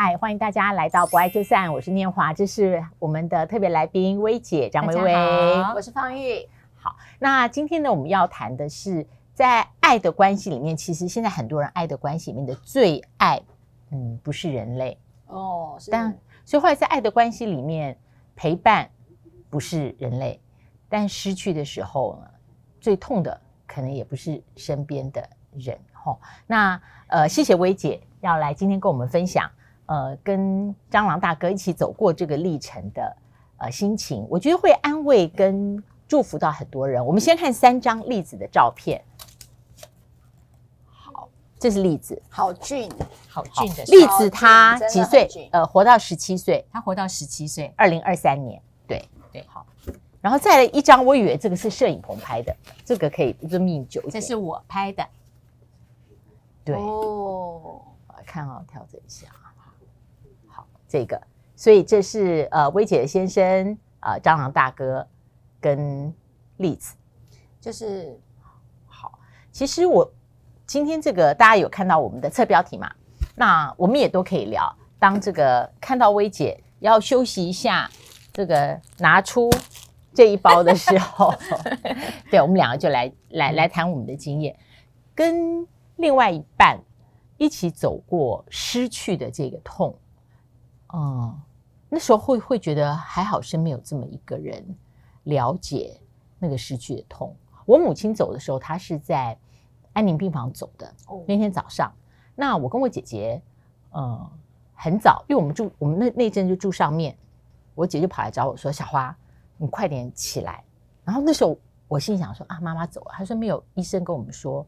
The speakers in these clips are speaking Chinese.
嗨，欢迎大家来到不爱就散，我是念华，这是我们的特别来宾薇姐张薇薇，我是方玉。好，那今天呢，我们要谈的是在爱的关系里面，其实现在很多人爱的关系里面的最爱，嗯，不是人类哦，是但所以后来在爱的关系里面，陪伴不是人类，但失去的时候呢，最痛的可能也不是身边的人。哈、哦，那呃，谢谢薇姐要来今天跟我们分享。呃，跟蟑螂大哥一起走过这个历程的呃心情，我觉得会安慰跟祝福到很多人。我们先看三张栗子的照片。好，这是栗子，好俊，好俊的栗子。他几岁？呃，活到十七岁，他活到十七岁，二零二三年。对对，好。然后再来一张，我以为这个是摄影棚拍的，这个可以就命久一点。这是我拍的。对哦，我来看啊，调整一下。这个，所以这是呃薇姐的先生啊、呃，蟑螂大哥跟栗子，就是好。其实我今天这个大家有看到我们的侧标题嘛？那我们也都可以聊。当这个看到薇姐要休息一下，这个拿出这一包的时候，对，我们两个就来来来谈我们的经验，跟另外一半一起走过失去的这个痛。嗯，那时候会会觉得还好，身边有这么一个人了解那个失去的痛。我母亲走的时候，她是在安宁病房走的。哦，那天早上，那我跟我姐姐，嗯，很早，因为我们住我们那那阵就住上面，我姐就跑来找我说：“小花，你快点起来。”然后那时候我心想说：“啊，妈妈走了。”她说：“没有医生跟我们说。”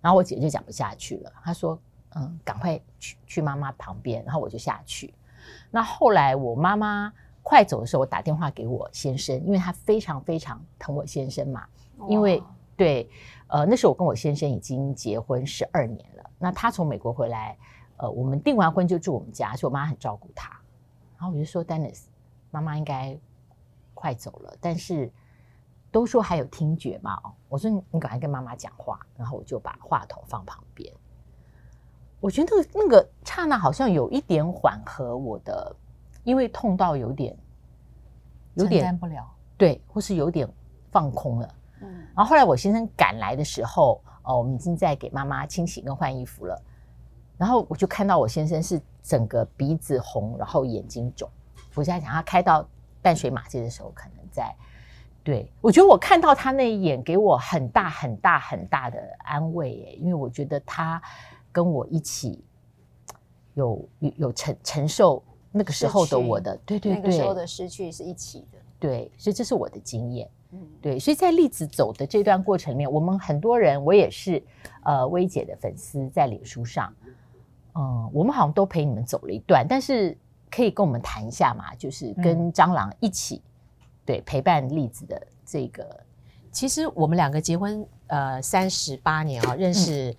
然后我姐就讲不下去了，她说：“嗯，赶快去去妈妈旁边。”然后我就下去。那后来我妈妈快走的时候，我打电话给我先生，因为他非常非常疼我先生嘛。因为对，呃，那时候我跟我先生已经结婚十二年了。那他从美国回来，呃，我们订完婚就住我们家，所以我妈很照顾他。然后我就说，Dennis，妈妈应该快走了，但是都说还有听觉嘛。我说你赶快跟妈妈讲话，然后我就把话筒放旁边。我觉得那个刹那好像有一点缓和我的，因为痛到有点有点不了，对，或是有点放空了。嗯，然后后来我先生赶来的时候，哦，我们已经在给妈妈清洗跟换衣服了。然后我就看到我先生是整个鼻子红，然后眼睛肿。我在想他开到淡水马街的时候，可能在。对，我觉得我看到他那一眼，给我很大很大很大的安慰耶，因为我觉得他。跟我一起有有有承承受那个时候的我的，对对对，那个时候的失去是一起的，对，所以这是我的经验，嗯，对，所以在栗子走的这段过程里面，我们很多人，我也是呃薇姐的粉丝，在脸书上，嗯，我们好像都陪你们走了一段，但是可以跟我们谈一下嘛，就是跟蟑螂一起，嗯、对，陪伴栗子的这个，其实我们两个结婚呃三十八年啊，认识、嗯。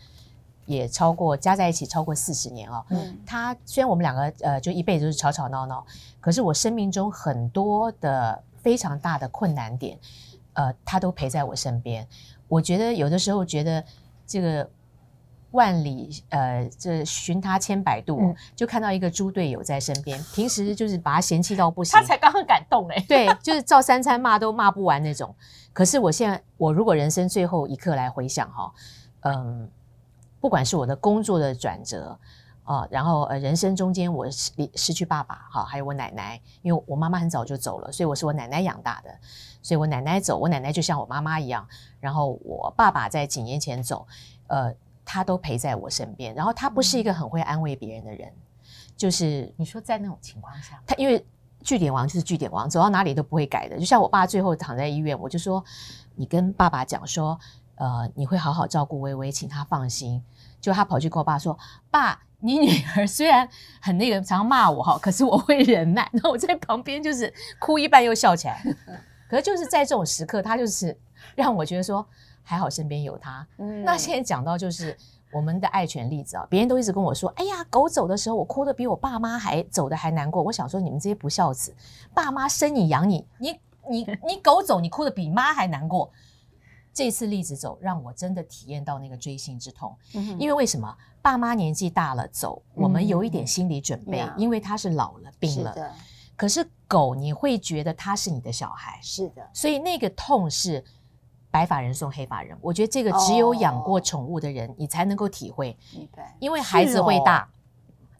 也超过加在一起超过四十年哦。嗯，他虽然我们两个呃就一辈子都是吵吵闹闹，可是我生命中很多的非常大的困难点，呃，他都陪在我身边。我觉得有的时候觉得这个万里呃这寻他千百度，嗯，就看到一个猪队友在身边。平时就是把他嫌弃到不行，他才刚很感动哎。对，就是照三餐骂都骂不完那种。可是我现在我如果人生最后一刻来回想哈，嗯。不管是我的工作的转折，啊，然后呃，人生中间我失失去爸爸，哈，还有我奶奶，因为我妈妈很早就走了，所以我是我奶奶养大的，所以我奶奶走，我奶奶就像我妈妈一样，然后我爸爸在几年前走，呃，他都陪在我身边，然后他不是一个很会安慰别人的人，就是你说在那种情况下，他因为据点王就是据点王，走到哪里都不会改的，就像我爸最后躺在医院，我就说，你跟爸爸讲说，呃，你会好好照顾薇薇，请他放心。就他跑去跟我爸说：“爸，你女儿虽然很那个，常常骂我哈，可是我会忍耐。” 然后我在旁边就是哭一半又笑起来。可是就是在这种时刻，他就是让我觉得说还好身边有他。嗯，那现在讲到就是我们的爱犬例子啊，别人都一直跟我说：“哎呀，狗走的时候我哭的比我爸妈还走的还难过。”我想说你们这些不孝子，爸妈生你养你，你你你狗走你哭的比妈还难过。这次栗子走，让我真的体验到那个锥心之痛。嗯因为为什么爸妈年纪大了走，我们有一点心理准备，嗯因为他是老了病了。是，可是狗你会觉得它是你的小孩，是的，所以那个痛是白发人送黑发人。我觉得这个只有养过宠物的人，你才能够体会，明白。因为孩子会大。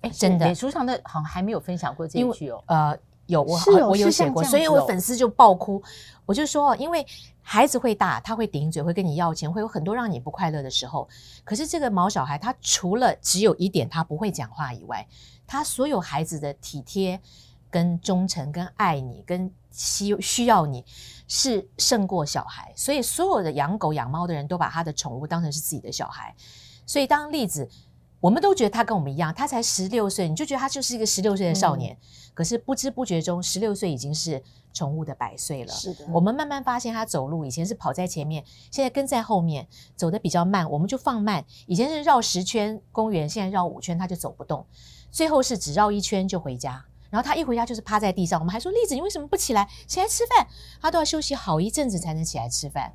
哎，真的脸，书上的好像还没有分享过这一句哦。呃，有我哦我有写过，所以我哦粉丝就爆哭。我就说，因为孩子会大，他会顶嘴，会跟你要钱，会有很多让你不快乐的时候。可是这个毛小孩，他除了只有一点他不会讲话以外，他所有孩子的体贴、跟忠诚、跟爱你、跟需需要你，是胜过小孩。所以所有的养狗养猫的人都把他的宠物当成是自己的小孩。所以当例子。我们都觉得他跟我们一样，他才十六岁，你就觉得他就是一个十六岁的少年。嗯、可是不知不觉中，十六岁已经是宠物的百岁了。是的，我们慢慢发现他走路以前是跑在前面，现在跟在后面，走得比较慢，我们就放慢。以前是绕十圈公园，现在绕五圈他就走不动，最后是只绕一圈就回家。然后他一回家就是趴在地上，我们还说栗子你为什么不起来起来吃饭？他都要休息好一阵子才能起来吃饭。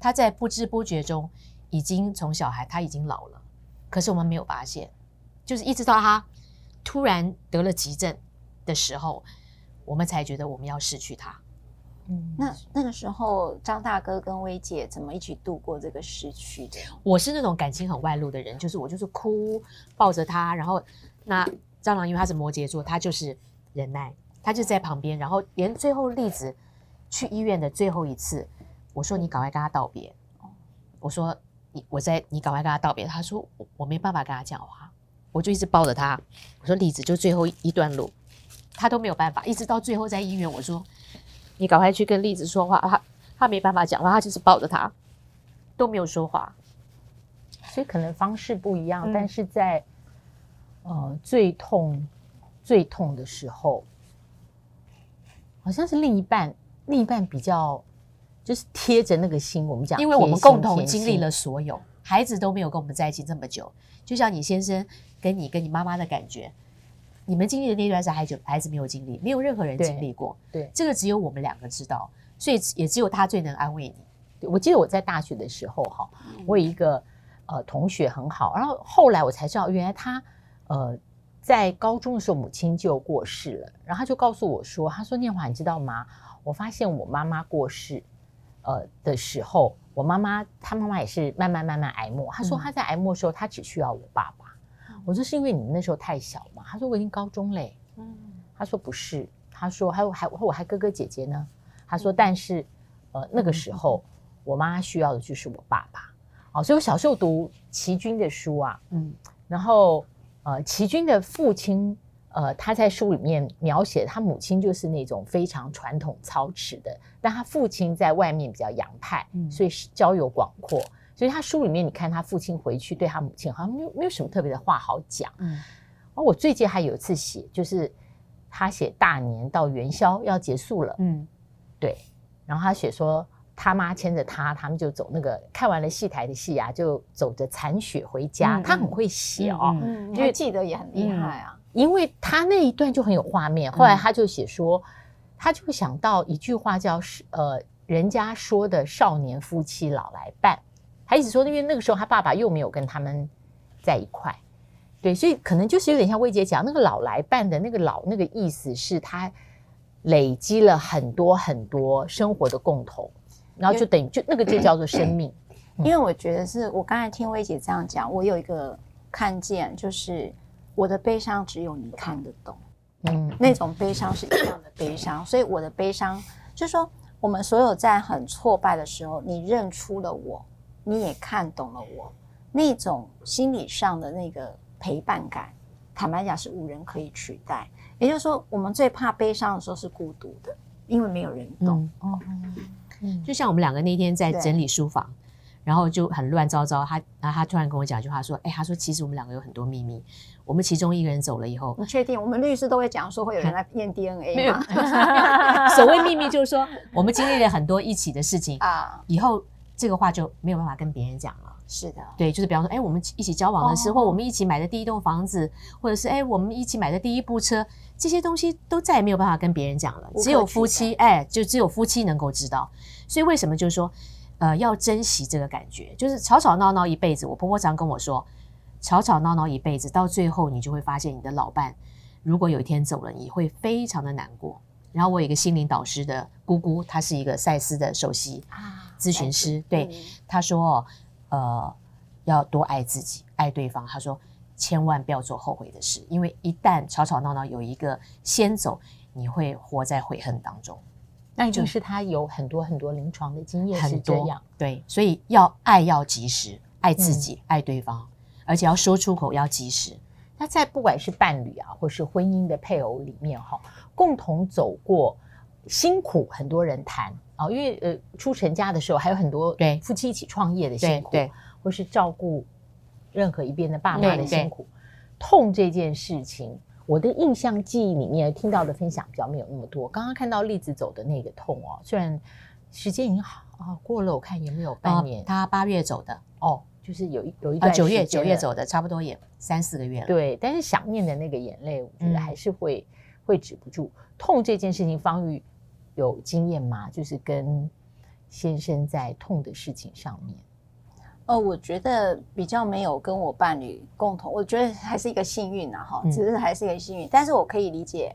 他在不知不觉中已经从小孩他已经老了。可是我们没有发现，就是一直到他突然得了急症的时候，我们才觉得我们要失去他。嗯，那那个时候张大哥跟薇姐怎么一起度过这个失去的？我是那种感情很外露的人，就是我就是哭抱着他，然后那蟑螂因为他是摩羯座，他就是忍耐，他就在旁边，然后连最后例子去医院的最后一次，我说你赶快跟他道别，我说。你我在你赶快跟他道别，他说我我没办法跟他讲话，我就一直抱着他。我说李子就最后一段路，他都没有办法，一直到最后在医院，我说你赶快去跟栗子说话，他他没办法讲话，他就是抱着他都没有说话，所以可能方式不一样，嗯、但是在呃最痛最痛的时候，好像是另一半另一半比较。就是贴着那个心，我们讲，因为我们共同经历了所有，孩子都没有跟我们在一起这么久。就像你先生跟你跟你妈妈的感觉，你们经历的那段时间，孩子孩子没有经历，没有任何人经历过。对，对这个只有我们两个知道，所以也只有他最能安慰你。我记得我在大学的时候，哈，我有一个呃同学很好，然后后来我才知道，原来他呃在高中的时候母亲就过世了，然后他就告诉我说，他说念华，你知道吗？我发现我妈妈过世。呃的时候，我妈妈她妈妈也是慢慢慢慢挨末。她说她在挨末的时候，她只需要我爸爸。嗯、我说是因为你们那时候太小嘛。她说我已经高中嘞。嗯，她说不是，她说还有还我还哥哥姐姐呢。她说但是呃那个时候我妈需要的就是我爸爸。哦，所以我小时候读齐军的书啊，嗯，然后呃齐军的父亲。呃，他在书里面描写他母亲就是那种非常传统操持的，但他父亲在外面比较洋派，嗯、所以是交友广阔。所以他书里面你看他父亲回去对他母亲好像没有没有什么特别的话好讲。嗯，而我最近还有一次写，就是他写大年到元宵要结束了，嗯，对，然后他写说他妈牵着他，他们就走那个看完了戏台的戏啊，就走着残雪回家。嗯、他很会写哦，嗯，因为记得也很厉害啊。嗯因为他那一段就很有画面，后来他就写说，嗯、他就想到一句话叫“呃，人家说的少年夫妻老来伴”，他一直说，因为那个时候他爸爸又没有跟他们在一块，对，所以可能就是有点像薇姐讲那个“老来伴”的那个“老”那个意思是他累积了很多很多生活的共同，然后就等于就那个就叫做生命。因为我觉得是我刚才听薇姐这样讲，我有一个看见就是。我的悲伤只有你看得懂，嗯，那种悲伤是一样的悲伤，所以我的悲伤就是说，我们所有在很挫败的时候，你认出了我，你也看懂了我，那种心理上的那个陪伴感，坦白讲是无人可以取代。也就是说，我们最怕悲伤的时候是孤独的，因为没有人懂。哦，嗯，就像我们两个那天在整理书房。然后就很乱糟糟，他然后他突然跟我讲一句话说：“哎，他说其实我们两个有很多秘密。我们其中一个人走了以后，你确定？我们律师都会讲说会有人来验 DNA 吗？所谓秘密就是说我们经历了很多一起的事情啊，以后这个话就没有办法跟别人讲了。是的，对，就是比方说，哎，我们一起交往的时候，我们一起买的第一栋房子，或者是哎，我们一起买的第一部车，这些东西都再也没有办法跟别人讲了。只有夫妻，哎，就只有夫妻能够知道。所以为什么就是说？呃，要珍惜这个感觉，就是吵吵闹闹一辈子。我婆婆常跟我说，吵吵闹闹一辈子，到最后你就会发现，你的老伴如果有一天走了，你会非常的难过。然后我有一个心灵导师的姑姑，她是一个赛斯的首席咨询师，对，她说，呃，要多爱自己，爱对方。她说，千万不要做后悔的事，因为一旦吵吵闹闹有一个先走，你会活在悔恨当中。那就是他有很多很多临床的经验是这样，对，所以要爱要及时，爱自己，嗯、爱对方，而且要说出口要及时。那在不管是伴侣啊，或是婚姻的配偶里面哈，共同走过辛苦，很多人谈啊，因为呃，出成家的时候还有很多对夫妻一起创业的辛苦，对，对或是照顾任何一边的爸妈的辛苦，痛这件事情。我的印象记忆里面听到的分享比较没有那么多。刚刚看到栗子走的那个痛哦，虽然时间已经好啊过了，我看也没有半年。他八月走的哦，就是有一有一段九月九月走的，差不多也三四个月了。对，但是想念的那个眼泪，我觉得还是会会止不住。痛这件事情，方玉有经验吗？就是跟先生在痛的事情上面。呃，我觉得比较没有跟我伴侣共同，我觉得还是一个幸运呐，哈，只是还是一个幸运。但是我可以理解，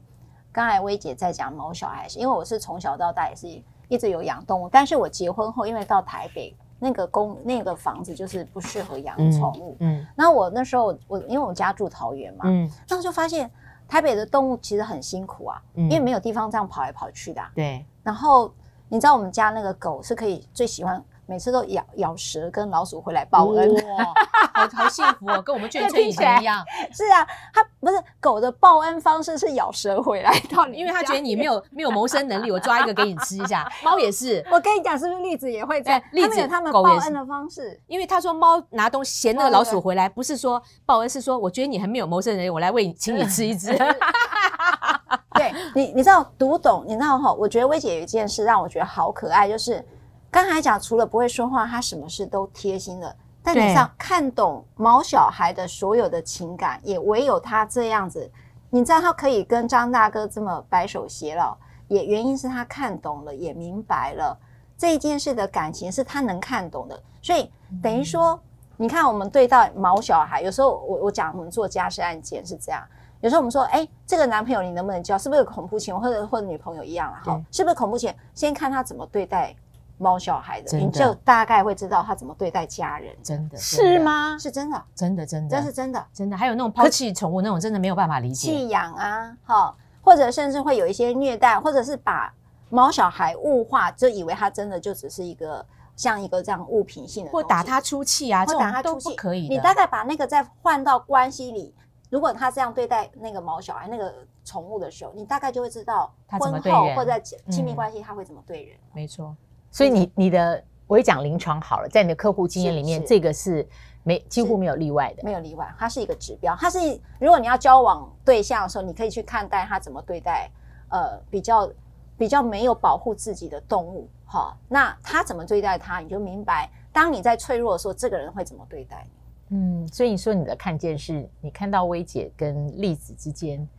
刚才薇姐在讲毛小孩，是因为我是从小到大也是一直有养动物，但是我结婚后，因为到台北那个公那个房子就是不适合养宠物，嗯，那我那时候我因为我家住桃园嘛，嗯，那我就发现台北的动物其实很辛苦啊，因为没有地方这样跑来跑去的，对。然后你知道我们家那个狗是可以最喜欢。每次都咬咬蛇跟老鼠回来报恩，哇，好好幸福哦，跟我们眷村以前一样。是啊，它不是狗的报恩方式是咬蛇回来到你，因为它觉得你没有没有谋生能力，我抓一个给你吃一下。猫也是，我跟你讲，是不是栗子也会这样？栗子他们报恩的方式，因为他说猫拿东西衔那个老鼠回来，不是说报恩，是说我觉得你很没有谋生能力，我来喂你，请你吃一只。对你，你知道读懂，你知道哈？我觉得薇姐有一件事让我觉得好可爱，就是。刚才讲，除了不会说话，他什么事都贴心的。但你像看懂毛小孩的所有的情感，也唯有他这样子。你知道他可以跟张大哥这么白首偕老，也原因是他看懂了，也明白了这一件事的感情是他能看懂的。所以等于说，你看我们对待毛小孩，有时候我我讲我们做家事案件是这样，有时候我们说，哎，这个男朋友你能不能交？是不是恐怖情人，或者或者女朋友一样啊？哈，是不是恐怖情人？先看他怎么对待。猫小孩的，你就大概会知道他怎么对待家人。真的是吗？是真的，真的真的，这是真的，真的。还有那种抛弃宠物那种，真的没有办法理解。弃养啊，哈，或者甚至会有一些虐待，或者是把猫小孩物化，就以为他真的就只是一个像一个这样物品性的，或打他出气啊，或打他出气可以。你大概把那个再换到关系里，如果他这样对待那个猫小孩那个宠物的时候，你大概就会知道婚后或者在亲密关系他会怎么对人。没错。所以你你的我也讲临床好了，在你的客户经验里面，这个是没几乎没有例外的，没有例外，它是一个指标。它是如果你要交往对象的时候，你可以去看待他怎么对待呃比较比较没有保护自己的动物哈。那他怎么对待他，你就明白，当你在脆弱的时候，这个人会怎么对待你。嗯，所以你说你的看见是你看到薇姐跟栗子之间，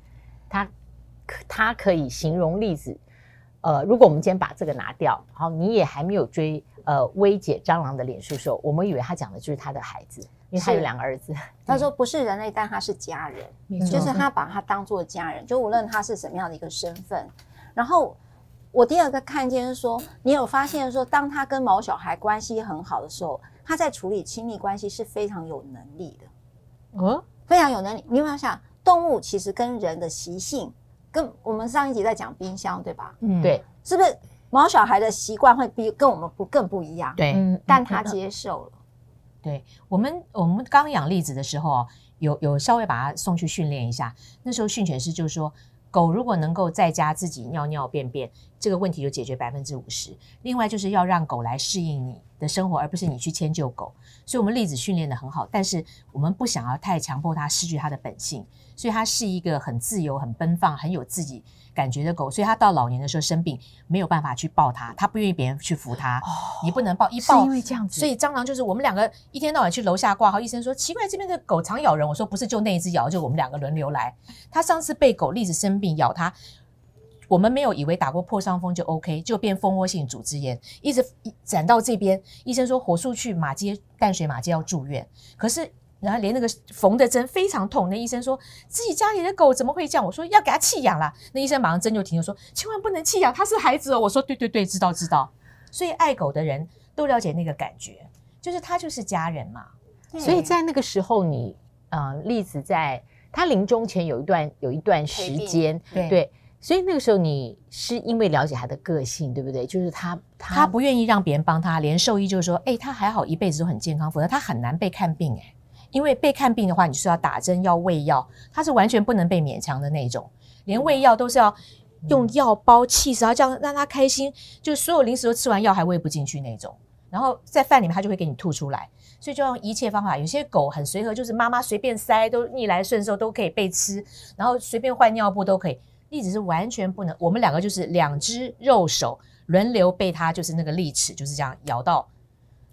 他他可以形容栗子。呃，如果我们今天把这个拿掉，好，你也还没有追呃薇姐蟑螂的脸书的时候，我们以为他讲的就是他的孩子，因为他有两个儿子。他说不是人类，但他是家人，嗯、就是他把他当做家人，就无论他是什么样的一个身份。然后我第二个看见是说，你有发现说，当他跟毛小孩关系很好的时候，他在处理亲密关系是非常有能力的，嗯，非常有能力。你有没有想，动物其实跟人的习性？跟我们上一集在讲冰箱，对吧？嗯，对，是不是毛小孩的习惯会比跟我们不更不一样？对，但他接受了。对我们，我们刚养栗子的时候，有有稍微把它送去训练一下。那时候训犬师就说，狗如果能够在家自己尿尿便便，这个问题就解决百分之五十。另外就是要让狗来适应你的生活，而不是你去迁就狗。所以，我们栗子训练得很好，但是我们不想要太强迫它失去它的本性。所以它是一个很自由、很奔放、很有自己感觉的狗。所以它到老年的时候生病，没有办法去抱它，它不愿意别人去扶它。哦，你不能抱，一抱，是因为这样子。所以蟑螂就是我们两个一天到晚去楼下挂号，医生说奇怪，这边的狗常咬人。我说不是，就那一只咬，就我们两个轮流来。他上次被狗栗子生病咬他，我们没有以为打过破伤风就 OK，就变蜂窝性组织炎，一直展到这边，医生说火速去马街淡水马街要住院，可是然后连那个缝的针非常痛，那医生说自己家里的狗怎么会这样？我说要给它弃养啦，那医生马上针就停了，说千万不能弃养，它是孩子哦。我说对对对，知道知道。所以爱狗的人都了解那个感觉，就是它就是家人嘛。所以在那个时候你，你呃，栗子在他临终前有一段有一段时间，对。对所以那个时候你是因为了解他的个性，对不对？就是他他，他不愿意让别人帮他，连兽医就是说，哎，他还好，一辈子都很健康，否则他很难被看病哎。因为被看病的话，你是要打针、要喂药，他是完全不能被勉强的那种，连喂药都是要用药包气死，然后这样让他开心，就所有零食都吃完药还喂不进去那种。然后在饭里面他就会给你吐出来，所以就用一切方法。有些狗很随和，就是妈妈随便塞都逆来顺受都可以被吃，然后随便换尿布都可以。栗子是完全不能，我们两个就是两只肉手轮流被它，就是那个利齿就是这样咬到，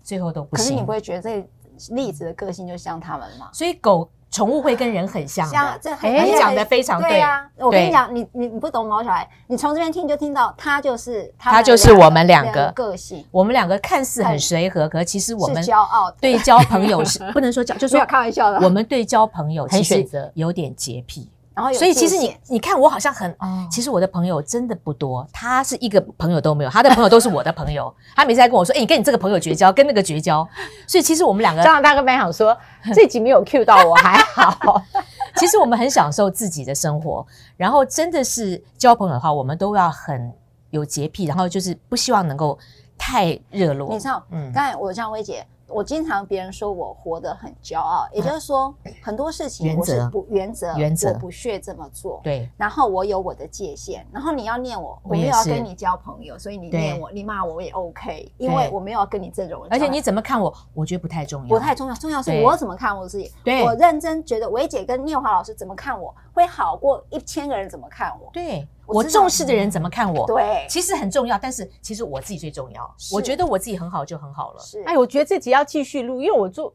最后都不行。可是你不会觉得这栗子的个性就像他们吗？所以狗宠物会跟人很像。像这很，你讲的非常对啊！我跟你讲，你你你不懂毛小孩，你从这边听就听到，它就是它就是我们两个个性。我们两个看似很随和，可其实我们骄傲。对交朋友是 不能说交，就说开玩笑的。我们对交朋友其实有点洁癖。然后所以其实你你看我好像很，哦、其实我的朋友真的不多，他是一个朋友都没有，他的朋友都是我的朋友。他每次在跟我说，哎、欸，你跟你这个朋友绝交，跟那个绝交。所以其实我们两个，张大哥本来想说这集没有 cue 到我还好。其实我们很享受自己的生活，然后真的是交朋友的话，我们都要很有洁癖，然后就是不希望能够太热络。你知道，嗯，刚才我像薇姐。我经常别人说我活得很骄傲，也就是说很多事情我是不原则，原则我不屑这么做。对，然后我有我的界限，然后你要念我，我没有要跟你交朋友，所以你念我，你骂我也 OK，因为我没有要跟你这种人。而且你怎么看我，我觉得不太重要，不太重要，重要是我怎么看我自己。对，我认真觉得维姐跟念华老师怎么看我会好过一千个人怎么看我。对。我重视的人怎么看我？对，其实很重要，但是其实我自己最重要。我觉得我自己很好就很好了。是，哎，我觉得这集要继续录，因为我做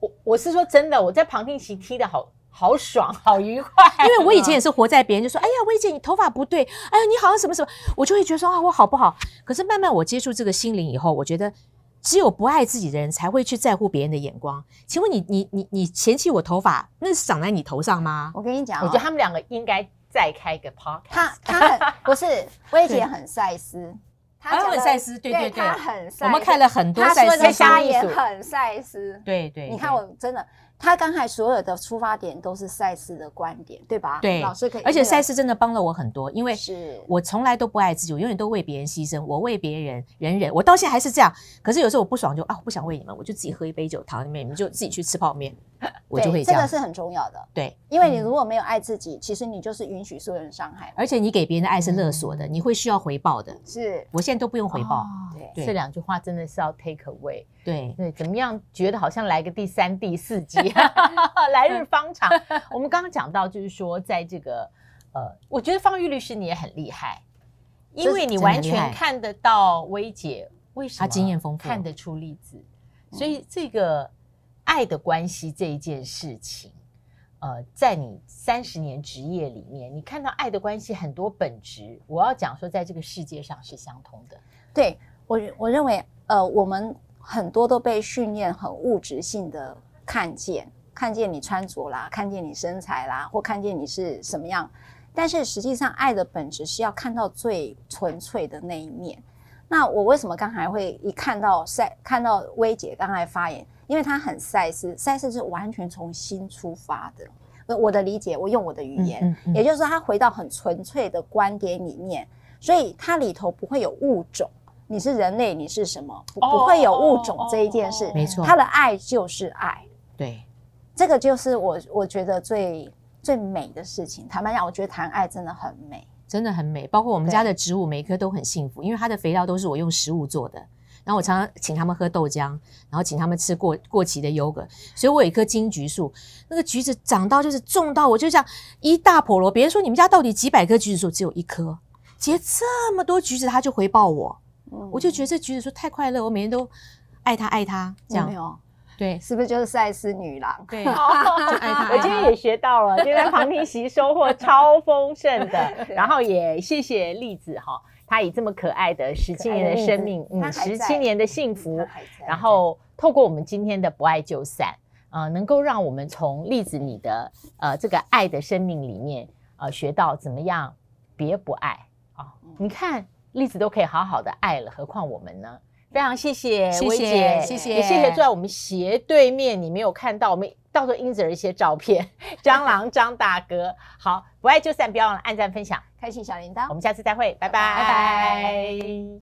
我我是说真的，我在旁听席踢的好好爽，好愉快。因为我以前也是活在别人就说，哎呀，薇姐你头发不对，哎呀，你好像什么什么，我就会觉得说啊，我好不好？可是慢慢我接触这个心灵以后，我觉得只有不爱自己的人才会去在乎别人的眼光。请问你你你你嫌弃我头发，那是长在你头上吗？我跟你讲，我觉得他们两个应该。再开个 podcast，他他很 不是薇姐很赛斯，他很赛斯，对对对，他很赛斯，我们看了很多赛斯，他也很赛斯，对对，你看我真的。他刚才所有的出发点都是赛事的观点，对吧？对，老师可以。而且赛事真的帮了我很多，因为是我从来都不爱自己，我永远都为别人牺牲，我为别人忍忍，我到现在还是这样。可是有时候我不爽就啊，我不想为你们，我就自己喝一杯酒，躺在里面，你们就自己去吃泡面，我就会这样。这个是很重要的，对，因为你如果没有爱自己，其实你就是允许所有人伤害，而且你给别人的爱是勒索的，你会需要回报的。是，我现在都不用回报。对，这两句话真的是要 take away。对对，怎么样？觉得好像来个第三、第四集，来日方长。我们刚刚讲到，就是说，在这个呃，我觉得方玉律师你也很厉害，因为你完全看得到薇姐为什么经验丰富，看得出例子，所以这个爱的关系这一件事情，呃，在你三十年职业里面，你看到爱的关系很多本质，我要讲说，在这个世界上是相通的。对我，我认为，呃，我们。很多都被训练很物质性的看见，看见你穿着啦，看见你身材啦，或看见你是什么样。但是实际上，爱的本质是要看到最纯粹的那一面。那我为什么刚才会一看到赛，看到薇姐刚才发言，因为她很赛斯，赛斯是完全从心出发的。我的理解，我用我的语言，嗯嗯嗯，也就是说，她回到很纯粹的观点里面，所以它里头不会有物种。你是人类，你是什么？不，不会有物种这一件事，没错。他的爱就是爱，对，这个就是我我觉得最最美的事情。坦白讲，我觉得谈爱真的很美，真的很美。包括我们家的植物，每一棵都很幸福，因为它的肥料都是我用食物做的。然后我常常请他们喝豆浆，然后请他们吃过过期的优格。所以我有一棵金桔树，那个橘子长到就是种到，我就像一大菠萝。别人说你们家到底几百棵橘子树，只有一棵结这么多橘子，他就回报我。我就觉得这橘子树太快乐，我每天都爱它爱它，这样。没有，对，是不是就是赛斯女郎？对，就爱他。我今天也学到了，今天旁听席收获超丰盛的，然后也谢谢栗子哈，她以这么可爱的十七年的生命，嗯，十七年的幸福，然后透过我们今天的不爱就散，呃，能够让我们从栗子你的呃这个爱的生命里面呃学到怎么样别不爱啊，你看。栗子都可以好好的爱了，何况我们呢？非常谢谢薇姐，谢谢，也谢谢坐在我们斜对面，你没有看到，我们到时候影子的一些照片，蟑螂张大哥。好，不爱就散，不要忘了按赞分享，开启小铃铛，我们下次再会，拜拜，拜拜。